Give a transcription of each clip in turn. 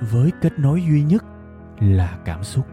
với kết nối duy nhất là cảm xúc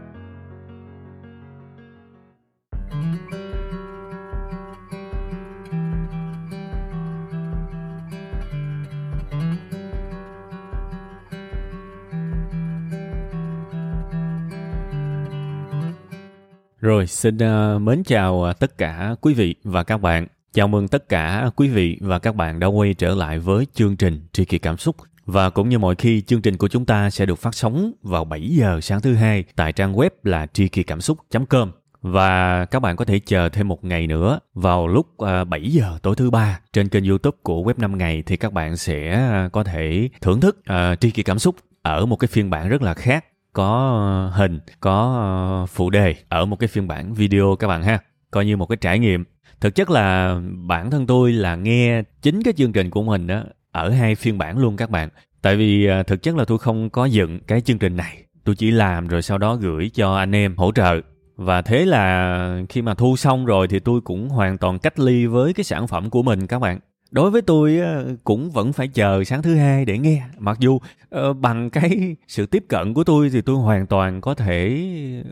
Rồi, xin uh, mến chào à, tất cả quý vị và các bạn. Chào mừng tất cả quý vị và các bạn đã quay trở lại với chương trình Tri Kỳ Cảm Xúc. Và cũng như mọi khi, chương trình của chúng ta sẽ được phát sóng vào 7 giờ sáng thứ hai tại trang web là tri kỳ cảm xúc.com. Và các bạn có thể chờ thêm một ngày nữa vào lúc à, 7 giờ tối thứ ba trên kênh youtube của web 5 ngày thì các bạn sẽ à, có thể thưởng thức à, uh, tri kỳ cảm xúc ở một cái phiên bản rất là khác có hình có phụ đề ở một cái phiên bản video các bạn ha coi như một cái trải nghiệm thực chất là bản thân tôi là nghe chính cái chương trình của mình đó ở hai phiên bản luôn các bạn tại vì à, thực chất là tôi không có dựng cái chương trình này. Tôi chỉ làm rồi sau đó gửi cho anh em hỗ trợ. Và thế là khi mà thu xong rồi thì tôi cũng hoàn toàn cách ly với cái sản phẩm của mình, các bạn. Đối với tôi à, cũng vẫn phải chờ sáng thứ hai để nghe. Mặc dù ờ, bằng cái sự tiếp cận của tôi thì tôi hoàn toàn có thể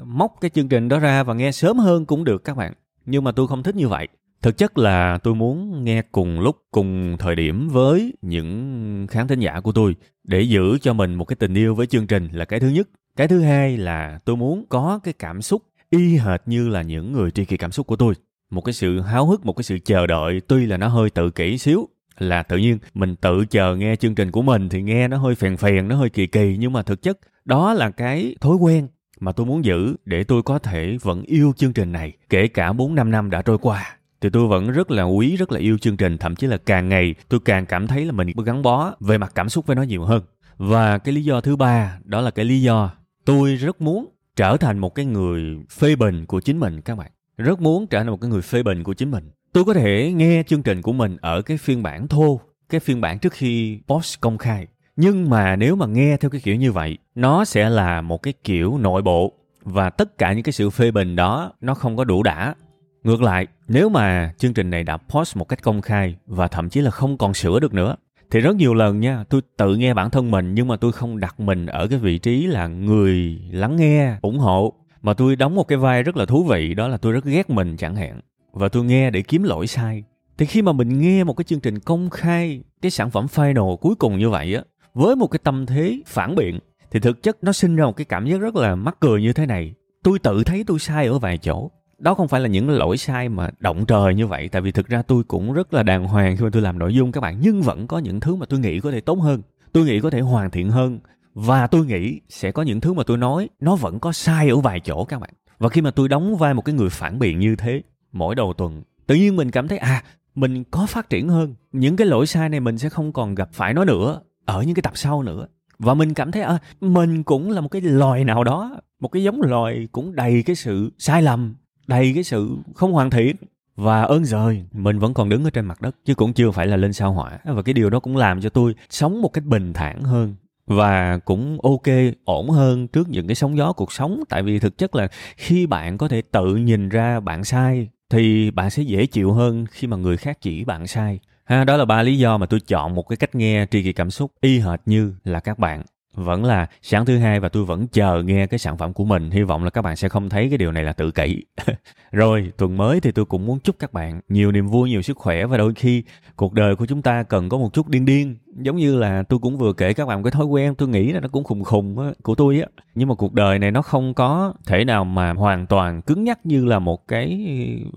móc cái chương trình đó ra và nghe sớm hơn cũng được, các bạn. Nhưng mà tôi không thích như vậy thực chất là tôi muốn nghe cùng lúc, cùng thời điểm với những khán thính giả của tôi để giữ cho mình một cái tình yêu với chương trình là cái thứ nhất. Cái thứ hai là tôi muốn có cái cảm xúc y hệt như là những người tri kỳ cảm xúc của tôi. Một cái sự háo hức, một cái sự chờ đợi, tuy là nó hơi tự kỷ xíu, là tự nhiên. Mình tự chờ nghe chương trình của mình thì nghe nó hơi phèn phèn, nó hơi kỳ kỳ, nhưng mà thực chất đó là cái thói quen mà tôi muốn giữ để tôi có thể vẫn yêu chương trình này, kể cả 4 năm năm đã trôi qua thì tôi vẫn rất là quý, rất là yêu chương trình. Thậm chí là càng ngày tôi càng cảm thấy là mình gắn bó về mặt cảm xúc với nó nhiều hơn. Và cái lý do thứ ba, đó là cái lý do tôi rất muốn trở thành một cái người phê bình của chính mình, các bạn. Rất muốn trở thành một cái người phê bình của chính mình. Tôi có thể nghe chương trình của mình ở cái phiên bản thô, cái phiên bản trước khi post công khai. Nhưng mà nếu mà nghe theo cái kiểu như vậy, nó sẽ là một cái kiểu nội bộ và tất cả những cái sự phê bình đó nó không có đủ đã ngược lại, nếu mà chương trình này đã post một cách công khai và thậm chí là không còn sửa được nữa, thì rất nhiều lần nha, tôi tự nghe bản thân mình nhưng mà tôi không đặt mình ở cái vị trí là người lắng nghe, ủng hộ. Mà tôi đóng một cái vai rất là thú vị, đó là tôi rất ghét mình chẳng hạn. Và tôi nghe để kiếm lỗi sai. Thì khi mà mình nghe một cái chương trình công khai cái sản phẩm final cuối cùng như vậy á, với một cái tâm thế phản biện, thì thực chất nó sinh ra một cái cảm giác rất là mắc cười như thế này. Tôi tự thấy tôi sai ở vài chỗ đó không phải là những lỗi sai mà động trời như vậy. Tại vì thực ra tôi cũng rất là đàng hoàng khi mà tôi làm nội dung các bạn. Nhưng vẫn có những thứ mà tôi nghĩ có thể tốt hơn. Tôi nghĩ có thể hoàn thiện hơn. Và tôi nghĩ sẽ có những thứ mà tôi nói nó vẫn có sai ở vài chỗ các bạn. Và khi mà tôi đóng vai một cái người phản biện như thế mỗi đầu tuần tự nhiên mình cảm thấy à mình có phát triển hơn. Những cái lỗi sai này mình sẽ không còn gặp phải nó nữa ở những cái tập sau nữa. Và mình cảm thấy à, mình cũng là một cái loài nào đó một cái giống loài cũng đầy cái sự sai lầm đầy cái sự không hoàn thiện và ơn rồi mình vẫn còn đứng ở trên mặt đất, chứ cũng chưa phải là lên sao hỏa. Và cái điều đó cũng làm cho tôi sống một cách bình thản hơn và cũng ok, ổn hơn trước những cái sóng gió cuộc sống. Tại vì thực chất là khi bạn có thể tự nhìn ra bạn sai, thì bạn sẽ dễ chịu hơn khi mà người khác chỉ bạn sai. Ha, đó là ba lý do mà tôi chọn một cái cách nghe tri kỳ cảm xúc y hệt như là các bạn vẫn là sáng thứ hai và tôi vẫn chờ nghe cái sản phẩm của mình. Hy vọng là các bạn sẽ không thấy cái điều này là tự kỷ. Rồi tuần mới thì tôi cũng muốn chúc các bạn nhiều niềm vui nhiều sức khỏe và đôi khi cuộc đời của chúng ta cần có một chút điên điên. Giống như là tôi cũng vừa kể các bạn cái thói quen tôi nghĩ là nó cũng khùng khùng á, của tôi á. Nhưng mà cuộc đời này nó không có thể nào mà hoàn toàn cứng nhắc như là một cái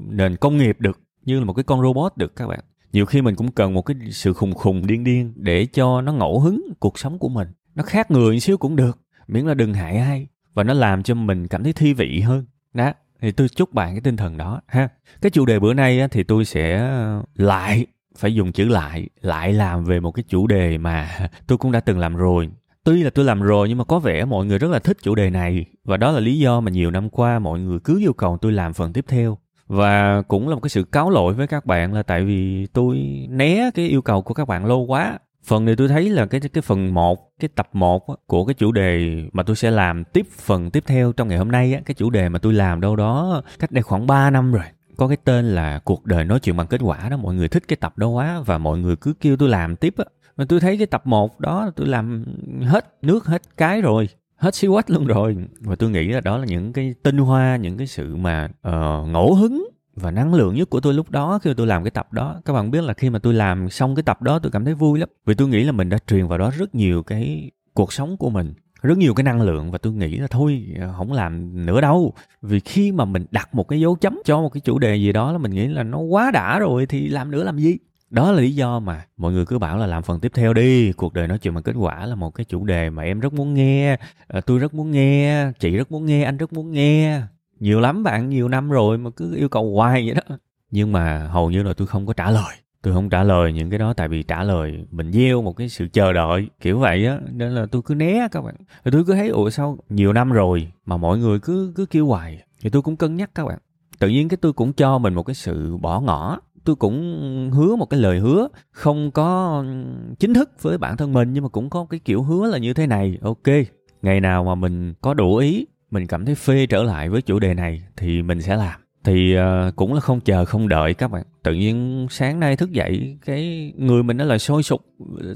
nền công nghiệp được như là một cái con robot được các bạn. Nhiều khi mình cũng cần một cái sự khùng khùng điên điên để cho nó ngẫu hứng cuộc sống của mình nó khác người một xíu cũng được miễn là đừng hại ai và nó làm cho mình cảm thấy thi vị hơn. Đó thì tôi chúc bạn cái tinh thần đó ha. Cái chủ đề bữa nay á, thì tôi sẽ ờ, lại phải dùng chữ lại lại làm về một cái chủ đề mà tôi cũng đã từng làm rồi. Tuy là tôi làm rồi nhưng mà có vẻ mọi người rất là thích chủ đề này và đó là lý do mà nhiều năm qua mọi người cứ yêu cầu tôi làm phần tiếp theo. Và cũng là một cái sự cáo lỗi với các bạn là tại vì tôi né cái yêu cầu của các bạn lâu quá phần này tôi thấy là cái cái phần 1, cái tập 1 của cái chủ đề mà tôi sẽ làm tiếp phần tiếp theo trong ngày hôm nay á, cái chủ đề mà tôi làm đâu đó cách đây khoảng 3 năm rồi. Có cái tên là cuộc đời nói chuyện bằng kết quả đó mọi người thích cái tập đó quá và mọi người cứ kêu tôi làm tiếp á. Mà tôi thấy cái tập 1 đó tôi làm hết nước hết cái rồi hết xíu quách luôn rồi. Và tôi nghĩ là đó là những cái tinh hoa những cái sự mà uh, ngẫu hứng và năng lượng nhất của tôi lúc đó khi tôi làm cái tập đó. Các bạn biết là khi mà tôi làm xong cái tập đó, tôi cảm thấy vui lắm. Vì tôi nghĩ là mình đã truyền vào đó rất nhiều cái cuộc sống của mình, rất nhiều cái năng lượng. Và tôi nghĩ là thôi, không làm nữa đâu. Vì khi mà mình đặt một cái dấu chấm cho một cái chủ đề gì đó là mình nghĩ là nó quá đã rồi thì làm nữa làm gì? Đó là lý do mà mọi người cứ bảo là làm phần tiếp theo đi. Cuộc đời nói chuyện bằng kết quả là một cái chủ đề mà em rất muốn nghe ờ, tôi rất muốn nghe, chị rất muốn nghe, anh rất muốn nghe nhiều lắm bạn, nhiều năm rồi mà cứ yêu cầu hoài vậy đó. Nhưng mà hầu như là tôi không có trả lời. Tôi không trả lời những cái đó tại vì trả lời mình gieo một cái sự chờ đợi, kiểu vậy á. Nên là tôi cứ né các bạn. Tôi cứ thấy, ủa, sao nhiều năm rồi mà mọi người cứ cứ kêu hoài? Thì tôi cũng cân nhắc các bạn. Tự nhiên cái tôi cũng cho mình một cái sự bỏ ngỏ. Tôi cũng hứa một cái lời hứa không có chính thức với bản thân mình nhưng mà cũng có cái kiểu hứa là như thế này. Ok, ngày nào mà mình có đủ ý mình cảm thấy phê trở lại với chủ đề này thì mình sẽ làm. Thì uh, cũng là không chờ không đợi các bạn. Tự nhiên sáng nay thức dậy cái người mình nó là sôi sục.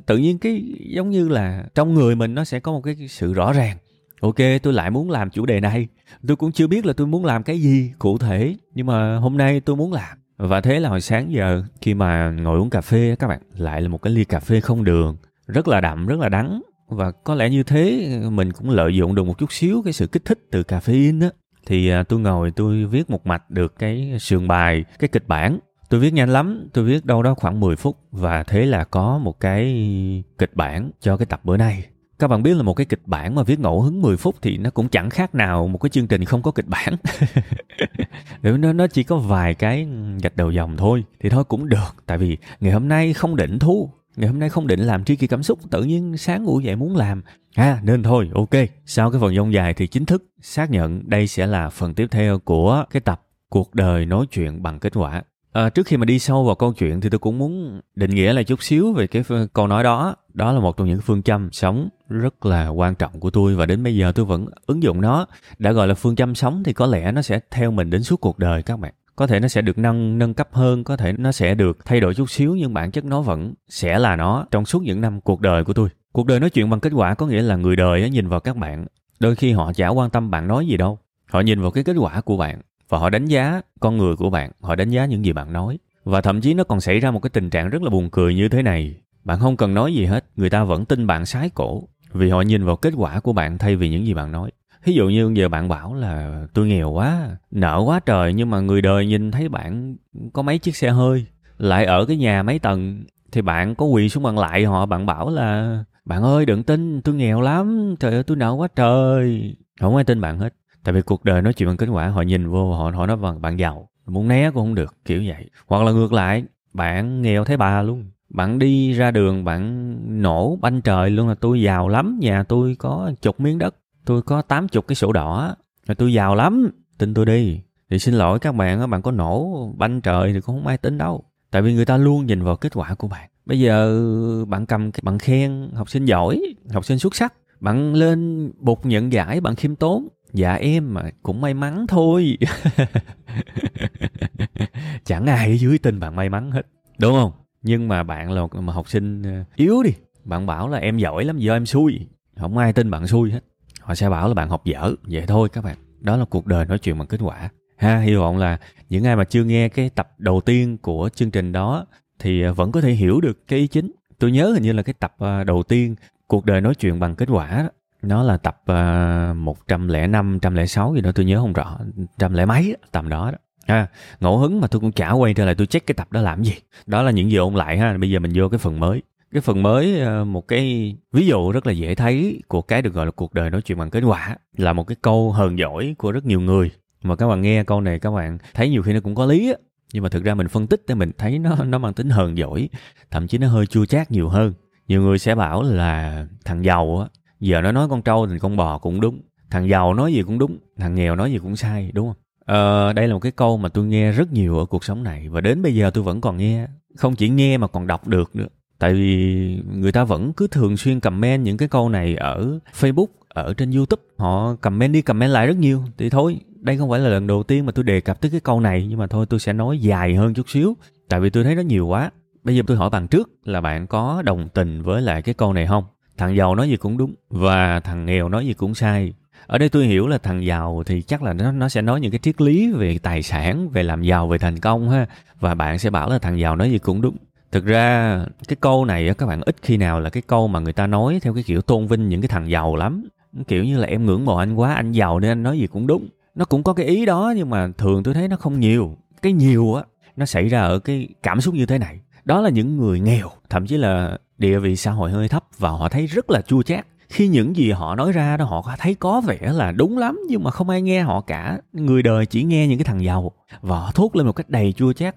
Tự nhiên cái giống như là trong người mình nó sẽ có một cái sự rõ ràng. Ok tôi lại muốn làm chủ đề này. Tôi cũng chưa biết là tôi muốn làm cái gì cụ thể nhưng mà hôm nay tôi muốn làm. Và thế là hồi sáng giờ khi mà ngồi uống cà phê các bạn lại là một cái ly cà phê không đường. Rất là đậm rất là đắng và có lẽ như thế, mình cũng lợi dụng được một chút xíu cái sự kích thích từ caffeine á. Thì à, tôi ngồi tôi viết một mạch được cái sườn bài, cái kịch bản. Tôi viết nhanh lắm, tôi viết đâu đó khoảng 10 phút. Và thế là có một cái kịch bản cho cái tập bữa nay. Các bạn biết là một cái kịch bản mà viết ngẫu hứng 10 phút thì nó cũng chẳng khác nào một cái chương trình không có kịch bản. Nó nó chỉ có vài cái gạch đầu dòng thôi. Thì thôi cũng được, tại vì ngày hôm nay không định thu ngày hôm nay không định làm tri kỳ cảm xúc tự nhiên sáng ngủ dậy muốn làm. À nên thôi ok. Sau cái phần dông dài thì chính thức xác nhận đây sẽ là phần tiếp theo của cái tập cuộc đời nói chuyện bằng kết quả. À, trước khi mà đi sâu vào câu chuyện thì tôi cũng muốn định nghĩa lại chút xíu về cái câu nói đó. Đó là một trong những phương châm sống rất là quan trọng của tôi và đến bây giờ tôi vẫn ứng dụng nó. Đã gọi là phương châm sống thì có lẽ nó sẽ theo mình đến suốt cuộc đời các bạn có thể nó sẽ được nâng nâng cấp hơn, có thể nó sẽ được thay đổi chút xíu, nhưng bản chất nó vẫn sẽ là nó trong suốt những năm cuộc đời của tôi. Cuộc đời nói chuyện bằng kết quả có nghĩa là người đời nhìn vào các bạn. Đôi khi họ chả quan tâm bạn nói gì đâu. Họ nhìn vào cái kết quả của bạn và họ đánh giá con người của bạn, họ đánh giá những gì bạn nói. Và thậm chí nó còn xảy ra một cái tình trạng rất là buồn cười như thế này. Bạn không cần nói gì hết, người ta vẫn tin bạn sái cổ vì họ nhìn vào kết quả của bạn thay vì những gì bạn nói ví dụ như giờ bạn bảo là, tôi nghèo quá, nợ quá trời, nhưng mà người đời nhìn thấy bạn có mấy chiếc xe hơi, lại ở cái nhà mấy tầng, thì bạn có quỳ xuống bằng lại họ, bạn bảo là, bạn ơi, đừng tin, tôi nghèo lắm, trời ơi, tôi nợ quá trời không ai tin bạn hết. Tại vì cuộc đời nói chuyện bằng kết quả, họ nhìn vô họ họ nói bằng bạn giàu, muốn né cũng không được, kiểu vậy. Hoặc là ngược lại, bạn nghèo thấy bà luôn. Bạn đi ra đường, bạn nổ banh trời luôn là, tôi giàu lắm, nhà tôi có chục miếng đất tôi có tám chục cái sổ đỏ. Là tôi giàu lắm. Tin tôi đi. Thì xin lỗi các bạn bạn có nổ banh trời thì cũng không ai tính đâu. Tại vì người ta luôn nhìn vào kết quả của bạn. Bây giờ bạn cầm cái bằng khen học sinh giỏi, học sinh xuất sắc. Bạn lên bục nhận giải, bạn khiêm tốn. Dạ em mà cũng may mắn thôi. Chẳng ai ở dưới tin bạn may mắn hết. Đúng không? Nhưng mà bạn là một học sinh ờ, yếu đi. Bạn bảo là em giỏi lắm, do em xui. Không ai tin bạn xui hết họ sẽ bảo là bạn học dở. Vậy thôi các bạn. Đó là cuộc đời nói chuyện bằng kết quả. Ha hy vọng là những ai mà chưa nghe cái tập đầu tiên của chương trình đó thì à, vẫn có thể hiểu được cái ý chính. Tôi nhớ hình như là cái tập à, đầu tiên cuộc đời nói chuyện bằng kết quả đó. Nó là tập uh, 105, 106 gì đó tôi nhớ không rõ, trăm lẻ mấy tầm đó đó. À, ngẫu hứng mà tôi cũng chả quay trở lại tôi check cái tập đó làm gì. Đó là những gì ôn lại ha, bây giờ mình vô cái phần mới. Cái phần mới ờ, một cái ví dụ rất là dễ thấy của cái được gọi là cuộc đời nói chuyện bằng kết quả là một cái câu hờn giỏi của rất nhiều người. Mà các bạn nghe câu này các bạn thấy nhiều khi nó cũng có lý á, nhưng mà thực ra mình phân tích thì mình thấy nó nó mang tính hờn giỏi, thậm chí nó hơi chua chát nhiều hơn. Nhiều người sẽ bảo là thằng giàu á giờ nó nói con trâu thì con bò cũng đúng. Thằng giàu nói gì cũng đúng thằng nghèo nói gì cũng sai đúng không? Ờ, đây là một cái câu mà tôi nghe rất nhiều ở cuộc sống này. Và đến bây giờ tôi vẫn còn nghe không chỉ nghe mà còn đọc được nữa tại vì người ta vẫn cứ thường xuyên comment những cái câu này ở facebook, ở trên youtube. Họ comment đi comment lại rất nhiều. Thì thôi, đây không phải là lần đầu tiên mà tôi đề cập tới cái câu này. Nhưng mà thôi, tôi sẽ nói dài hơn chút xíu. Tại vì tôi thấy nó nhiều quá. Bây giờ tôi hỏi bạn trước là bạn có đồng tình với lại cái câu này không? Thằng giàu nói gì cũng đúng và thằng nghèo nói gì cũng sai. Ở đây tôi hiểu là thằng giàu thì chắc là nó nó sẽ nói những cái triết lý về tài sản, về làm giàu, về thành công ha. Và bạn sẽ bảo là thằng giàu nói gì cũng đúng thực ra, cái câu này các bạn, ít khi nào là cái câu mà người ta nói theo cái kiểu tôn vinh những cái thằng giàu lắm. Kiểu như là em ngưỡng mộ anh quá, anh giàu nên anh nói gì cũng đúng. Nó cũng có cái ý đó, nhưng mà thường tôi thấy nó không nhiều. Cái nhiều á, nó xảy ra ở cái cảm xúc như thế này. Đó là những người nghèo, thậm chí là địa vị xã hội hơi thấp và họ thấy rất là chua chát. Khi những gì họ nói ra đó, họ thấy có vẻ là đúng lắm, nhưng mà không ai nghe họ cả. Người đời chỉ nghe những cái thằng giàu và họ thốt lên một cách đầy chua chát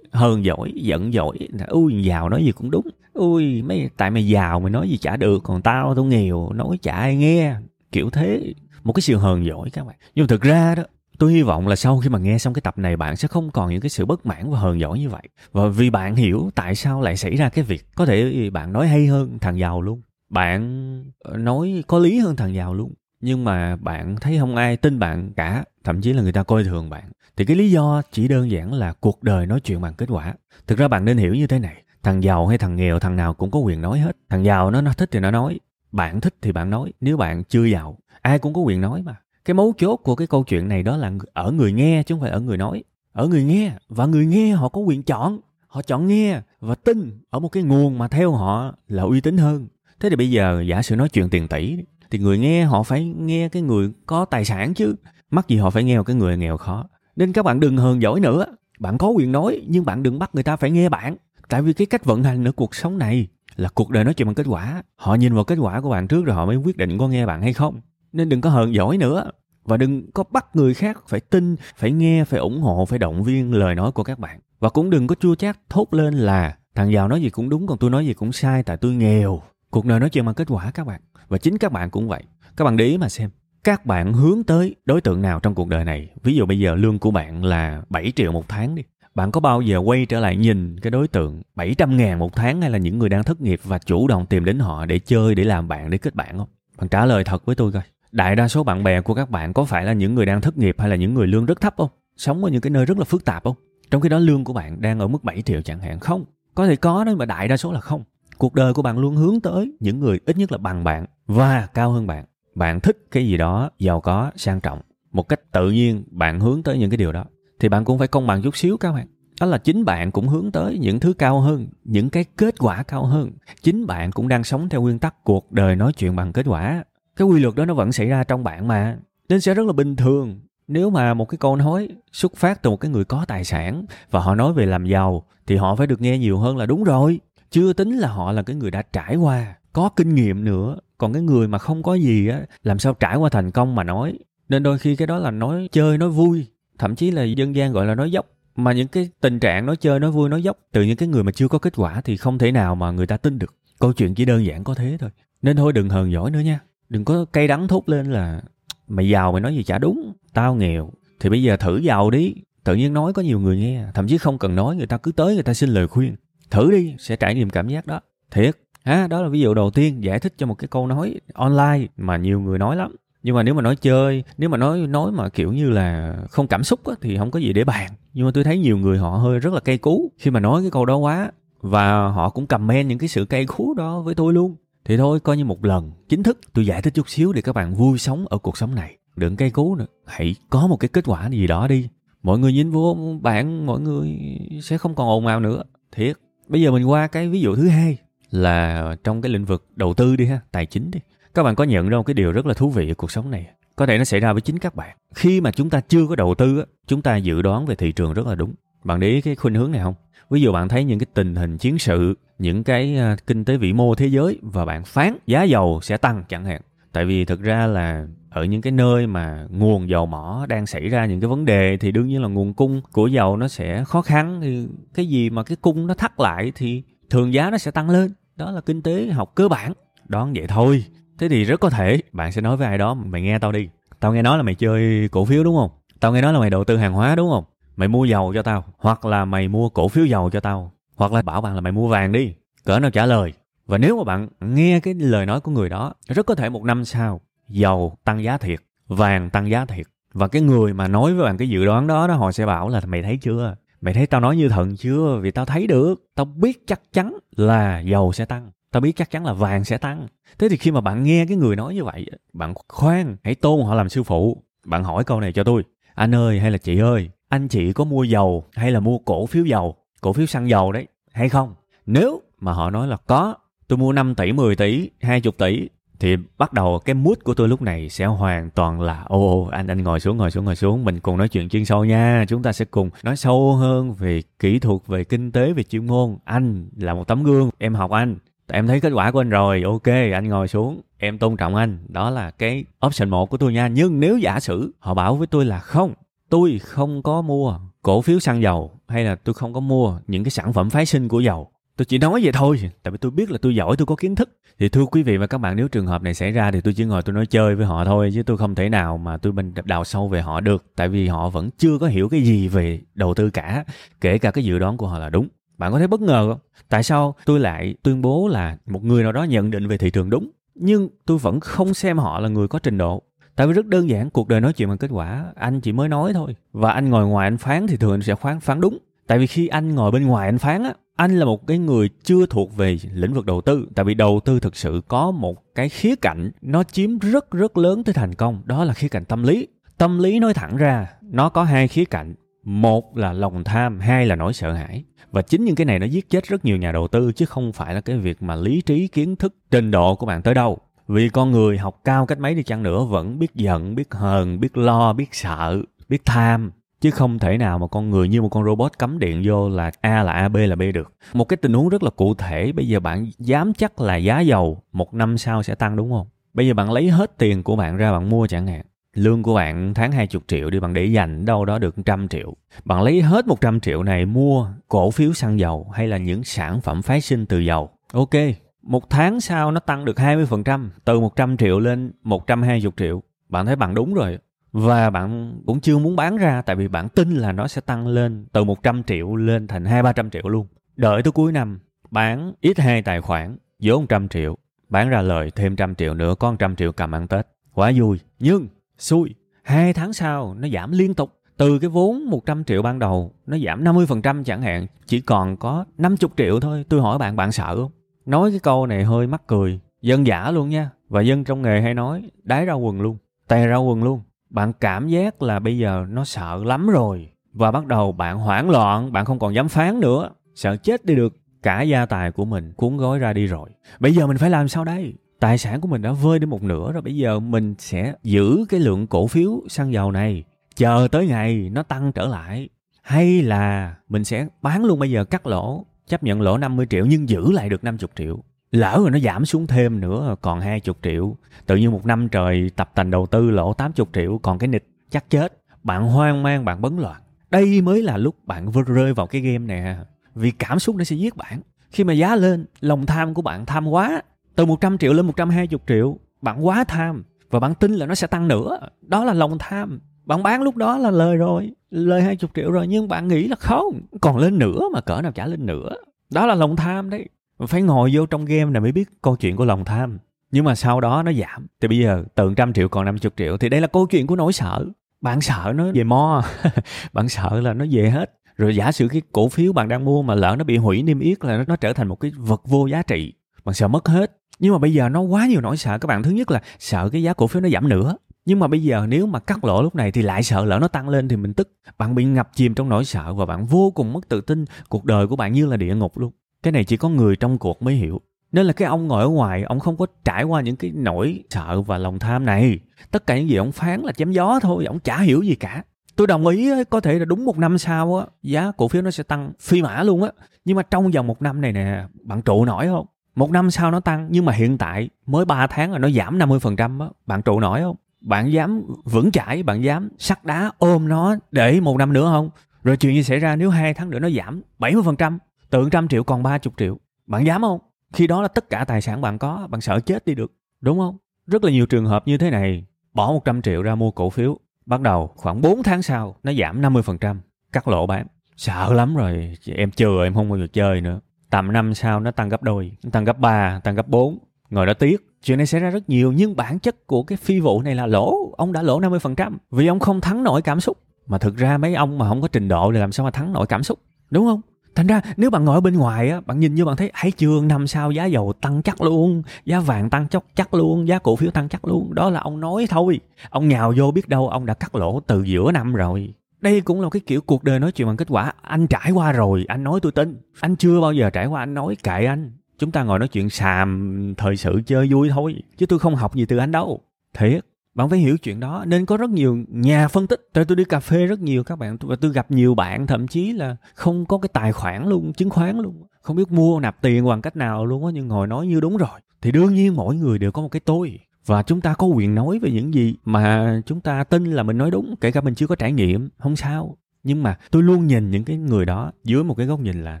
hơn giỏi, giận giỏi. Ui, giàu nói gì cũng đúng. Ui, mấy, tại mày giàu mày nói gì chả được, còn tao tao nghèo, nói chả ai nghe. Kiểu thế. Một cái sự hờn giỏi các bạn. Nhưng thực ra đó, tôi hy vọng là sau khi mà nghe xong cái tập này, bạn sẽ không còn những cái sự bất mãn và hờn giỏi như vậy. Và vì bạn hiểu tại sao lại xảy ra cái việc, có thể bạn nói hay hơn thằng giàu luôn. Bạn ờ, nói có lý hơn thằng giàu luôn nhưng mà bạn thấy không ai tin bạn cả, thậm chí là người ta coi thường bạn. Thì cái lý do chỉ đơn giản là cuộc đời nói chuyện bằng kết quả. Thực ra bạn nên hiểu như thế này, thằng giàu hay thằng nghèo, thằng nào cũng có quyền nói hết. Thằng giàu nó nó thích thì nó nói, bạn thích thì bạn nói. Nếu bạn chưa giàu, ai cũng có quyền nói mà. Cái mấu chốt của cái câu chuyện này đó là ở người nghe chứ không phải ở người nói. Ở người nghe, và người nghe họ có quyền chọn. Họ chọn nghe và tin ở một cái nguồn mà theo họ là uy tín hơn. Thế thì bây giờ giả sử nói chuyện tiền tỷ thì người nghe họ phải nghe cái người có tài sản chứ. Mắc gì họ phải nghe một cái người nghèo khó. Nên các bạn đừng hờn giỏi nữa. Bạn có quyền nói, nhưng bạn đừng bắt người ta phải nghe bạn. Tại vì cái cách vận hành ở cuộc sống này là cuộc đời nói chuyện bằng kết quả. Họ nhìn vào kết quả của bạn trước rồi họ mới quyết định có nghe bạn hay không. Nên đừng có hờn giỏi nữa. Và đừng có bắt người khác phải tin, phải nghe, phải ủng hộ, phải động viên lời nói của các bạn. Và cũng đừng có chua chát, thốt lên là thằng giàu nói gì cũng đúng, còn tôi nói gì cũng sai, tại tôi nghèo. Cuộc đời nói chuyện bằng kết quả các bạn và chính các bạn cũng vậy các bạn để ý mà xem các bạn hướng tới đối tượng nào trong cuộc đời này ví dụ bây giờ lương của bạn là 7 triệu một tháng đi bạn có bao giờ quay trở lại nhìn cái đối tượng 700 ngàn một tháng hay là những người đang thất nghiệp và chủ động tìm đến họ để chơi, để làm bạn, để kết bạn không? Bạn trả lời thật với tôi coi. Đại đa số bạn bè của các bạn có phải là những người đang thất nghiệp hay là những người lương rất thấp không? Sống ở những cái nơi rất là phức tạp không? Trong khi đó lương của bạn đang ở mức 7 triệu chẳng hạn. Không. Có thể có đấy mà đại đa số là không. Cuộc đời của bạn luôn hướng tới những người ít nhất là bằng bạn và cao hơn bạn. Bạn thích cái gì đó giàu có, sang trọng. Một cách tự nhiên bạn hướng tới những cái điều đó. Thì bạn cũng phải công bằng chút xíu các bạn. Đó là chính bạn cũng hướng tới những thứ cao hơn, những cái kết quả cao hơn. Chính bạn cũng đang sống theo nguyên tắc cuộc đời nói chuyện bằng kết quả cái quy luật đó nó vẫn xảy ra trong bạn mà nên sẽ rất là bình thường nếu mà một cái câu nói xuất phát từ một cái người có tài sản và họ nói về làm giàu thì họ phải được nghe nhiều hơn là đúng rồi chưa tính là họ là cái người đã trải qua, có kinh nghiệm nữa. Còn cái người mà không có gì á, làm sao trải qua thành công mà nói? Nên đôi khi cái đó là nói chơi nói vui. Thậm chí là dân gian gọi là nói dốc. Mà những cái tình trạng nói chơi nói vui nói dốc, từ những cái người mà chưa có kết quả thì không thể nào mà người ta tin được. Câu chuyện chỉ đơn giản có thế thôi. Nên thôi đừng hờn giỏi nữa nha. Đừng có cay đắng thốt lên là, mày giàu mày nói gì chả đúng. Tao nghèo. Thì bây giờ thử giàu đi. Tự nhiên nói có nhiều người nghe, thậm chí không cần nói, người ta cứ tới người ta xin lời khuyên thử đi sẽ trải nghiệm cảm giác đó thiệt ha đó là ví dụ đầu tiên giải thích cho một cái câu nói online mà nhiều người nói lắm nhưng mà nếu mà nói chơi nếu mà nói nói mà kiểu như là không cảm xúc á, thì không có gì để bàn nhưng mà tôi thấy nhiều người họ hơi rất là cay cú khi mà nói cái câu đó quá và họ cũng comment những cái sự cay cú đó với tôi luôn thì thôi coi như một lần chính thức tôi giải thích chút xíu để các bạn vui sống ở cuộc sống này. Đừng cây cú nữa. Hãy có một cái kết quả gì đó đi. Mọi người nhìn vô bạn mọi người sẽ không còn ồn ào nữa. Thiệt. Bây giờ mình qua cái ví dụ thứ hai là trong cái lĩnh vực đầu tư đi ha, tài chính đi. Các bạn có nhận ra một cái điều rất là thú vị ở cuộc sống này. Có thể nó xảy ra với chính các bạn. Khi mà chúng ta chưa có đầu tư, chúng ta dự đoán về thị trường rất là đúng. Bạn để ý cái khuynh hướng này không? ví dụ bạn thấy những cái tình hình chiến sự những cái à, kinh tế vĩ mô thế giới và bạn phán giá dầu sẽ tăng chẳng hạn tại vì thực ra là ở những cái nơi mà nguồn dầu mỏ đang xảy ra những cái vấn đề thì đương nhiên là nguồn cung của dầu nó sẽ khó khăn. Thì cái gì mà cái cung nó thắt lại thì thường giá nó sẽ tăng lên. Đó là kinh tế học cơ bản. Đoán vậy thôi. Thế thì rất có thể bạn sẽ nói với ai đó, mày nghe tao đi. Tao nghe nói là mày chơi cổ phiếu, đúng không? Tao nghe nói là mày đầu tư hàng hóa, đúng không? Mày mua dầu cho tao, hoặc là mày mua cổ phiếu dầu cho tao, hoặc là bảo bạn là mày mua vàng đi. Cỡ nào trả lời và nếu mà bạn nghe cái lời nói của người đó, rất có thể một năm sau, dầu tăng giá thiệt, vàng tăng giá thiệt. Và cái người mà nói với bạn cái dự đoán đó đó, họ sẽ bảo là, mày thấy chưa? Mày thấy tao nói như thần chưa? Vì tao thấy được. Tao biết chắc chắn là dầu sẽ tăng. Tao biết chắc chắn là vàng sẽ tăng. Thế thì khi mà bạn nghe cái người nói như vậy, bạn khoan, hãy tôn họ làm sư phụ. Bạn hỏi câu này cho tôi. Anh ơi hay là chị ơi, anh chị có mua dầu hay là mua cổ phiếu dầu? Cổ phiếu xăng dầu đấy, hay không? Nếu mà họ nói là có tôi mua 5 tỷ 10 tỷ 20 tỷ, thì bắt đầu cái mood của tôi lúc này sẽ hoàn toàn là ô, anh anh ngồi xuống ngồi xuống ngồi xuống, mình cùng nói chuyện chuyên sâu nha. Chúng ta sẽ cùng nói sâu hơn về kỹ thuật, về kinh tế, về chuyên môn. Anh là một tấm gương, em học anh. Em thấy kết quả của anh rồi, ok, anh ngồi xuống, em tôn trọng anh. Đó là cái option một của tôi nha. Nhưng nếu giả sử họ bảo với tôi là không, tôi không có mua cổ phiếu xăng dầu, hay là tôi không có mua những cái sản phẩm phái sinh của dầu tôi chỉ nói vậy thôi, tại vì tôi biết là tôi giỏi, tôi có kiến thức. Thì thưa quý vị và các bạn, nếu trường hợp này xảy ra thì tôi chỉ ngồi tôi nói chơi với họ thôi, chứ tôi không thể nào mà tôi mình đào sâu về họ được, tại vì họ vẫn chưa có hiểu cái gì về đầu tư cả, kể cả cái dự đoán của họ là đúng. Bạn có thấy bất ngờ không? Tại sao tôi lại tuyên bố là một người nào đó nhận định về thị trường đúng, nhưng tôi vẫn không xem họ là người có trình độ? Tại vì rất đơn giản, cuộc đời nói chuyện bằng kết quả, anh chỉ mới nói thôi, và anh ngồi ngoài anh phán thì thường anh sẽ phán phán đúng tại vì khi anh ngồi bên ngoài anh phán á, anh là một cái người chưa thuộc về lĩnh vực đầu tư. Tại vì đầu tư thực sự có một cái khía cạnh, nó chiếm rất rất lớn tới thành công, đó là khía cạnh tâm lý. Tâm lý nói thẳng ra, nó có hai khía cạnh. Một là lòng tham, hai là nỗi sợ hãi. Và chính những cái này nó giết chết rất nhiều nhà đầu tư, chứ không phải là cái việc mà lý trí, kiến thức, trình độ của bạn tới đâu. Vì con người học cao cách mấy đi chăng nữa vẫn biết giận, biết hờn, biết lo, biết sợ, biết tham chứ không thể nào mà con người như một con robot cắm điện vô là a là a, b là b được. Một cái tình huống rất là cụ thể. Bây giờ bạn dám chắc là giá dầu một năm sau sẽ tăng đúng không? Bây giờ bạn lấy hết tiền của bạn ra bạn mua chẳng hạn. Lương của bạn tháng 20 triệu đi, bạn để dành đâu đó được trăm triệu. Bạn lấy hết 100 triệu này mua cổ phiếu xăng dầu hay là những sản phẩm phái sinh từ dầu. Ok, một tháng sau nó tăng được 20% từ 100 triệu lên 120 triệu. Bạn thấy bạn đúng rồi và bạn cũng chưa muốn bán ra tại vì bạn tin là nó sẽ tăng lên từ 100 triệu lên thành 2 300 triệu luôn. Đợi tới cuối năm bán ít hai tài khoản vốn 100 triệu, bán ra lời thêm trăm triệu nữa có 100 triệu cầm ăn Tết. Quá vui. Nhưng xui, hai tháng sau nó giảm liên tục. Từ cái vốn 100 triệu ban đầu nó giảm 50% chẳng hạn, chỉ còn có 50 triệu thôi. Tôi hỏi bạn bạn sợ không? Nói cái câu này hơi mắc cười, dân giả luôn nha. Và dân trong nghề hay nói đái ra quần luôn, tè ra quần luôn bạn cảm giác là bây giờ nó sợ lắm rồi. Và bắt đầu bạn hoảng loạn, bạn không còn dám phán nữa. Sợ chết đi được cả gia tài của mình, cuốn gói ra đi rồi. Bây giờ mình phải làm sao đây? Tài sản của mình đã vơi đi một nửa rồi, bây giờ mình sẽ giữ cái lượng cổ phiếu xăng dầu này. Chờ tới ngày nó tăng trở lại. Hay là mình sẽ bán luôn bây giờ cắt lỗ, chấp nhận lỗ 50 triệu nhưng giữ lại được 50 triệu lỡ rồi nó giảm xuống thêm nữa, còn 20 triệu. Tự nhiên một năm trời tập tành đầu tư lỗ 80 triệu, còn cái nịch chắc chết. Bạn hoang mang, bạn bấn loạn. Đây mới là lúc bạn vừa rơi vào cái game này vì cảm xúc nó sẽ giết bạn. Khi mà giá lên, lòng tham của bạn tham quá. Từ 100 triệu lên 120 triệu, bạn quá tham và bạn tin là nó sẽ tăng nữa. Đó là lòng tham. Bạn bán lúc đó là lời rồi, lời 20 triệu rồi, nhưng bạn nghĩ là không, còn lên nữa mà cỡ nào trả lên nữa. Đó là lòng tham đấy phải ngồi vô trong game này mới biết câu chuyện của lòng tham. Nhưng mà sau đó nó giảm. Thì bây giờ, từ trăm triệu còn 50 triệu, thì đây là câu chuyện của nỗi sợ. Bạn sợ nó về mo. Bạn sợ là nó về hết. Rồi giả sử cái cổ phiếu bạn đang mua mà lỡ nó bị hủy niêm yết là nó trở thành một cái vật vô giá trị. Bạn sợ mất hết. Nhưng mà bây giờ nó quá nhiều nỗi sợ. Các bạn, thứ nhất là sợ cái giá cổ phiếu nó giảm nữa. Nhưng mà bây giờ nếu mà cắt lỗ lúc này thì lại sợ lỡ nó tăng lên thì mình tức. Bạn bị ngập chìm trong nỗi sợ và bạn vô cùng mất tự tin. Cuộc đời của bạn như là địa ngục luôn cái này chỉ có người trong cuộc mới hiểu. Nên là cái ông ngồi ở ngoài, ông không có trải qua những cái nỗi sợ và lòng tham này. Tất cả những gì ông phán là chém gió thôi, ông chả hiểu gì cả. Tôi đồng ý có thể là đúng một năm sau á, giá cổ phiếu nó sẽ tăng phi mã luôn á. Nhưng mà trong vòng một năm này nè, bạn trụ nổi không? Một năm sau nó tăng, nhưng mà hiện tại mới 3 tháng là nó giảm 50% á. Bạn trụ nổi không? Bạn dám vững chãi, bạn dám sắt đá ôm nó để một năm nữa không? Rồi chuyện gì xảy ra nếu hai tháng nữa nó giảm 70% từ trăm triệu còn ba chục triệu. Bạn dám không? Khi đó là tất cả tài sản bạn có, bạn sợ chết đi được. Đúng không? Rất là nhiều trường hợp như thế này, bỏ 100 triệu ra mua cổ phiếu. Bắt đầu khoảng 4 tháng sau, nó giảm 50% cắt lỗ bán sợ lắm rồi. Em chừa em không bao giờ chơi nữa. Tầm năm sau nó tăng gấp đôi tăng gấp 3 tăng gấp 4 ngồi đó tiếc, chuyện này xảy ra rất nhiều, nhưng bản chất của cái phi vụ này là lỗ. Ông đã lỗ 50% vì ông không thắng nổi cảm xúc. Mà thực ra mấy ông mà không có trình độ thì làm sao mà thắng nổi cảm xúc? Đúng không? Thành ra nếu bạn ngồi ở bên ngoài á, bạn nhìn như bạn thấy hãy trường năm sau giá dầu tăng chắc luôn, giá vàng tăng chốc chắc luôn, giá cổ phiếu tăng chắc luôn. Đó là ông nói thôi. Ông nhào vô biết đâu ông đã cắt lỗ từ giữa năm rồi. Đây cũng là cái kiểu cuộc đời nói chuyện bằng kết quả. Anh trải qua rồi, anh nói tôi tin. Anh chưa bao giờ trải qua, anh nói kệ anh. Chúng ta ngồi nói chuyện xàm, thời sự chơi vui thôi, chứ tôi không học gì từ anh đâu. Thiệt bạn phải hiểu chuyện đó. Nên có rất nhiều nhà phân tích. Tôi tôi đi cà phê rất nhiều các bạn. Và tôi gặp nhiều bạn thậm chí là không có cái tài khoản luôn chứng khoán luôn. Không biết mua nạp tiền bằng cách nào luôn á nhưng ngồi nói như đúng rồi. Thì đương nhiên mỗi người đều có một cái tôi. Và chúng ta có quyền nói về những gì mà chúng ta tin là mình nói đúng kể cả mình chưa có trải nghiệm không sao. Nhưng mà tôi luôn nhìn những cái người đó dưới một cái góc nhìn là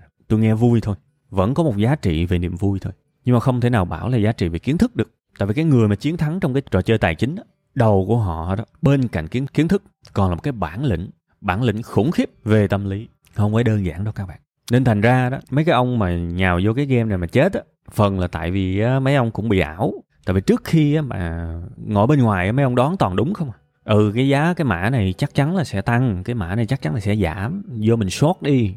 tôi nghe vui thôi. Vẫn có một giá trị về niềm vui thôi. Nhưng mà không thể nào bảo là giá trị về kiến thức được. Tại vì cái người mà chiến thắng trong cái trò chơi tài chính đó, đầu của họ đó bên cạnh kiến kiến thức còn là một cái bản lĩnh bản lĩnh khủng khiếp về tâm lý không phải đơn giản đâu các bạn. Nên thành ra đó mấy cái ông mà nhào vô cái game này mà chết á phần là tại vì á, mấy ông cũng bị ảo. Tại vì trước khi á, mà ngồi bên ngoài á, mấy ông đoán toàn đúng không à? Ừ cái giá cái mã này chắc chắn là sẽ tăng cái mã này chắc chắn là sẽ giảm. Vô mình short đi.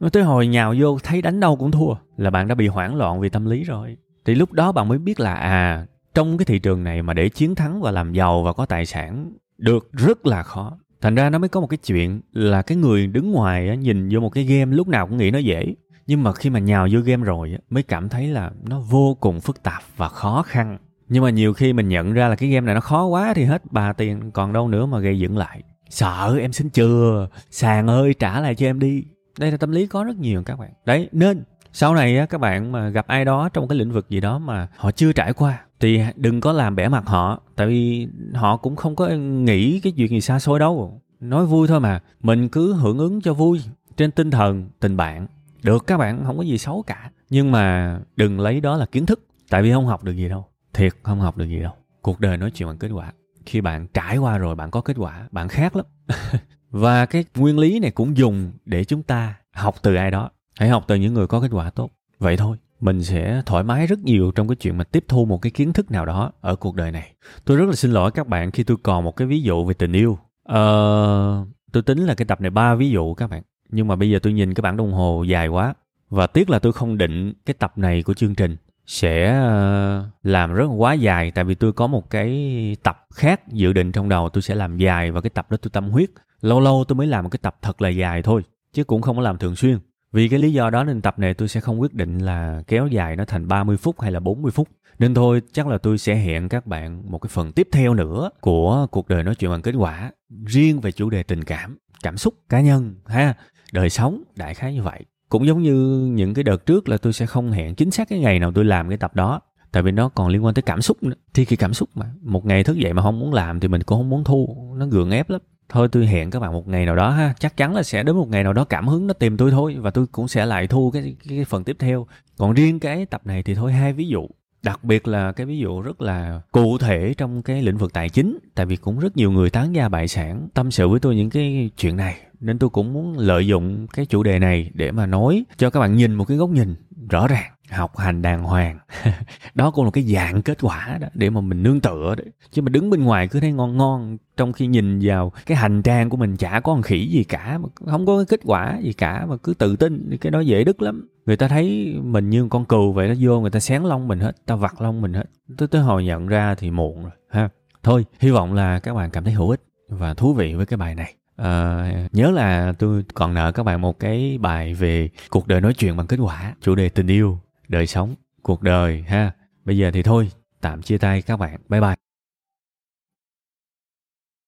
Tới hồi nhào vô thấy đánh đâu cũng thua là bạn đã bị hoảng loạn vì tâm lý rồi. Thì lúc đó bạn mới biết là à trong cái thị trường này mà để chiến thắng và làm giàu và có tài sản được rất là khó. Thành ra nó mới có một cái chuyện là cái người đứng ngoài á, nhìn vô một cái game lúc nào cũng nghĩ nó dễ. Nhưng mà khi mà nhào vô game rồi á, mới cảm thấy là nó vô cùng phức tạp và khó khăn. Nhưng mà nhiều khi mình nhận ra là cái game này nó khó quá thì hết bà tiền còn đâu nữa mà gây dựng lại. Sợ em xin chưa sàn ơi trả lại cho em đi. Đây là tâm lý có rất nhiều các bạn. Đấy nên sau này á, các bạn mà gặp ai đó trong cái lĩnh vực gì đó mà họ chưa trải qua thì đừng có làm bẻ mặt họ, tại vì họ cũng không có nghĩ cái chuyện gì xa xôi đâu. Nói vui thôi mà, mình cứ hưởng ứng cho vui, trên tinh thần tình bạn. Được các bạn, không có gì xấu cả. Nhưng mà đừng lấy đó là kiến thức, tại vì không học được gì đâu. Thiệt, không học được gì đâu. Cuộc đời nói chuyện bằng kết quả. Khi bạn trải qua rồi, bạn có kết quả, bạn khác lắm. Và cái nguyên lý này cũng dùng để chúng ta học từ ai đó. Hãy học từ những người có kết quả tốt. Vậy thôi mình sẽ thoải mái rất nhiều trong cái chuyện mà tiếp thu một cái kiến thức nào đó ở cuộc đời này. Tôi rất là xin lỗi các bạn khi tôi còn một cái ví dụ về tình yêu. Ờ, tôi tính là cái tập này ba ví dụ các bạn. Nhưng mà bây giờ tôi nhìn cái bản đồng hồ dài quá. Và tiếc là tôi không định cái tập này của chương trình sẽ ờ, làm rất quá dài. Tại vì tôi có một cái tập khác dự định trong đầu tôi sẽ làm dài. Và cái tập đó tôi tâm huyết. Lâu lâu tôi mới làm một cái tập thật là dài thôi. Chứ cũng không có làm thường xuyên vì cái lý do đó nên tập này tôi sẽ không quyết định là kéo dài nó thành 30 phút hay là 40 phút. Nên thôi chắc là tôi sẽ hẹn các bạn một cái phần tiếp theo nữa của cuộc đời nói chuyện bằng kết quả riêng về chủ đề tình cảm, cảm xúc cá nhân ha, đời sống đại khái như vậy. Cũng giống như những cái đợt trước là tôi sẽ không hẹn chính xác cái ngày nào tôi làm cái tập đó tại vì nó còn liên quan tới cảm xúc nữa thì cái cảm xúc mà một ngày thức dậy mà không muốn làm thì mình cũng không muốn thu nó gượng ép lắm thôi tôi hẹn các bạn một ngày nào đó ha. Chắc chắn là sẽ đến một ngày nào đó cảm hứng nó tìm tôi thôi và tôi cũng sẽ lại thu cái, cái, cái phần tiếp theo. Còn riêng cái tập này thì thôi hai ví dụ. Đặc biệt là cái ví dụ rất là cụ thể trong cái lĩnh vực tài chính tại vì cũng rất nhiều người tán gia bại sản tâm sự với tôi những cái chuyện này nên tôi cũng muốn lợi dụng cái chủ đề này để mà nói cho các bạn nhìn một cái góc nhìn rõ ràng, học hành đàng hoàng. Đó cũng là cái dạng kết quả đó, để mà mình nương tựa đấy. Chứ mà đứng bên ngoài cứ thấy ngon ngon, trong khi nhìn vào cái hành trang của mình chả có con khỉ gì cả, mà không có cái kết quả gì cả, mà cứ tự tin, cái đó dễ đứt lắm. Người ta thấy mình như con cừu vậy nó vô người ta xén lông mình hết, ta vặt lông mình hết. Tới tới hồi nhận ra thì muộn rồi, ha. Thôi, hy vọng là các bạn cảm thấy hữu ích và thú vị với cái bài này. Uh, nhớ là tôi còn nợ các bạn một cái bài về cuộc đời nói chuyện bằng kết quả chủ đề tình yêu đời sống cuộc đời ha. Bây giờ thì thôi tạm chia tay các bạn. Bye bye.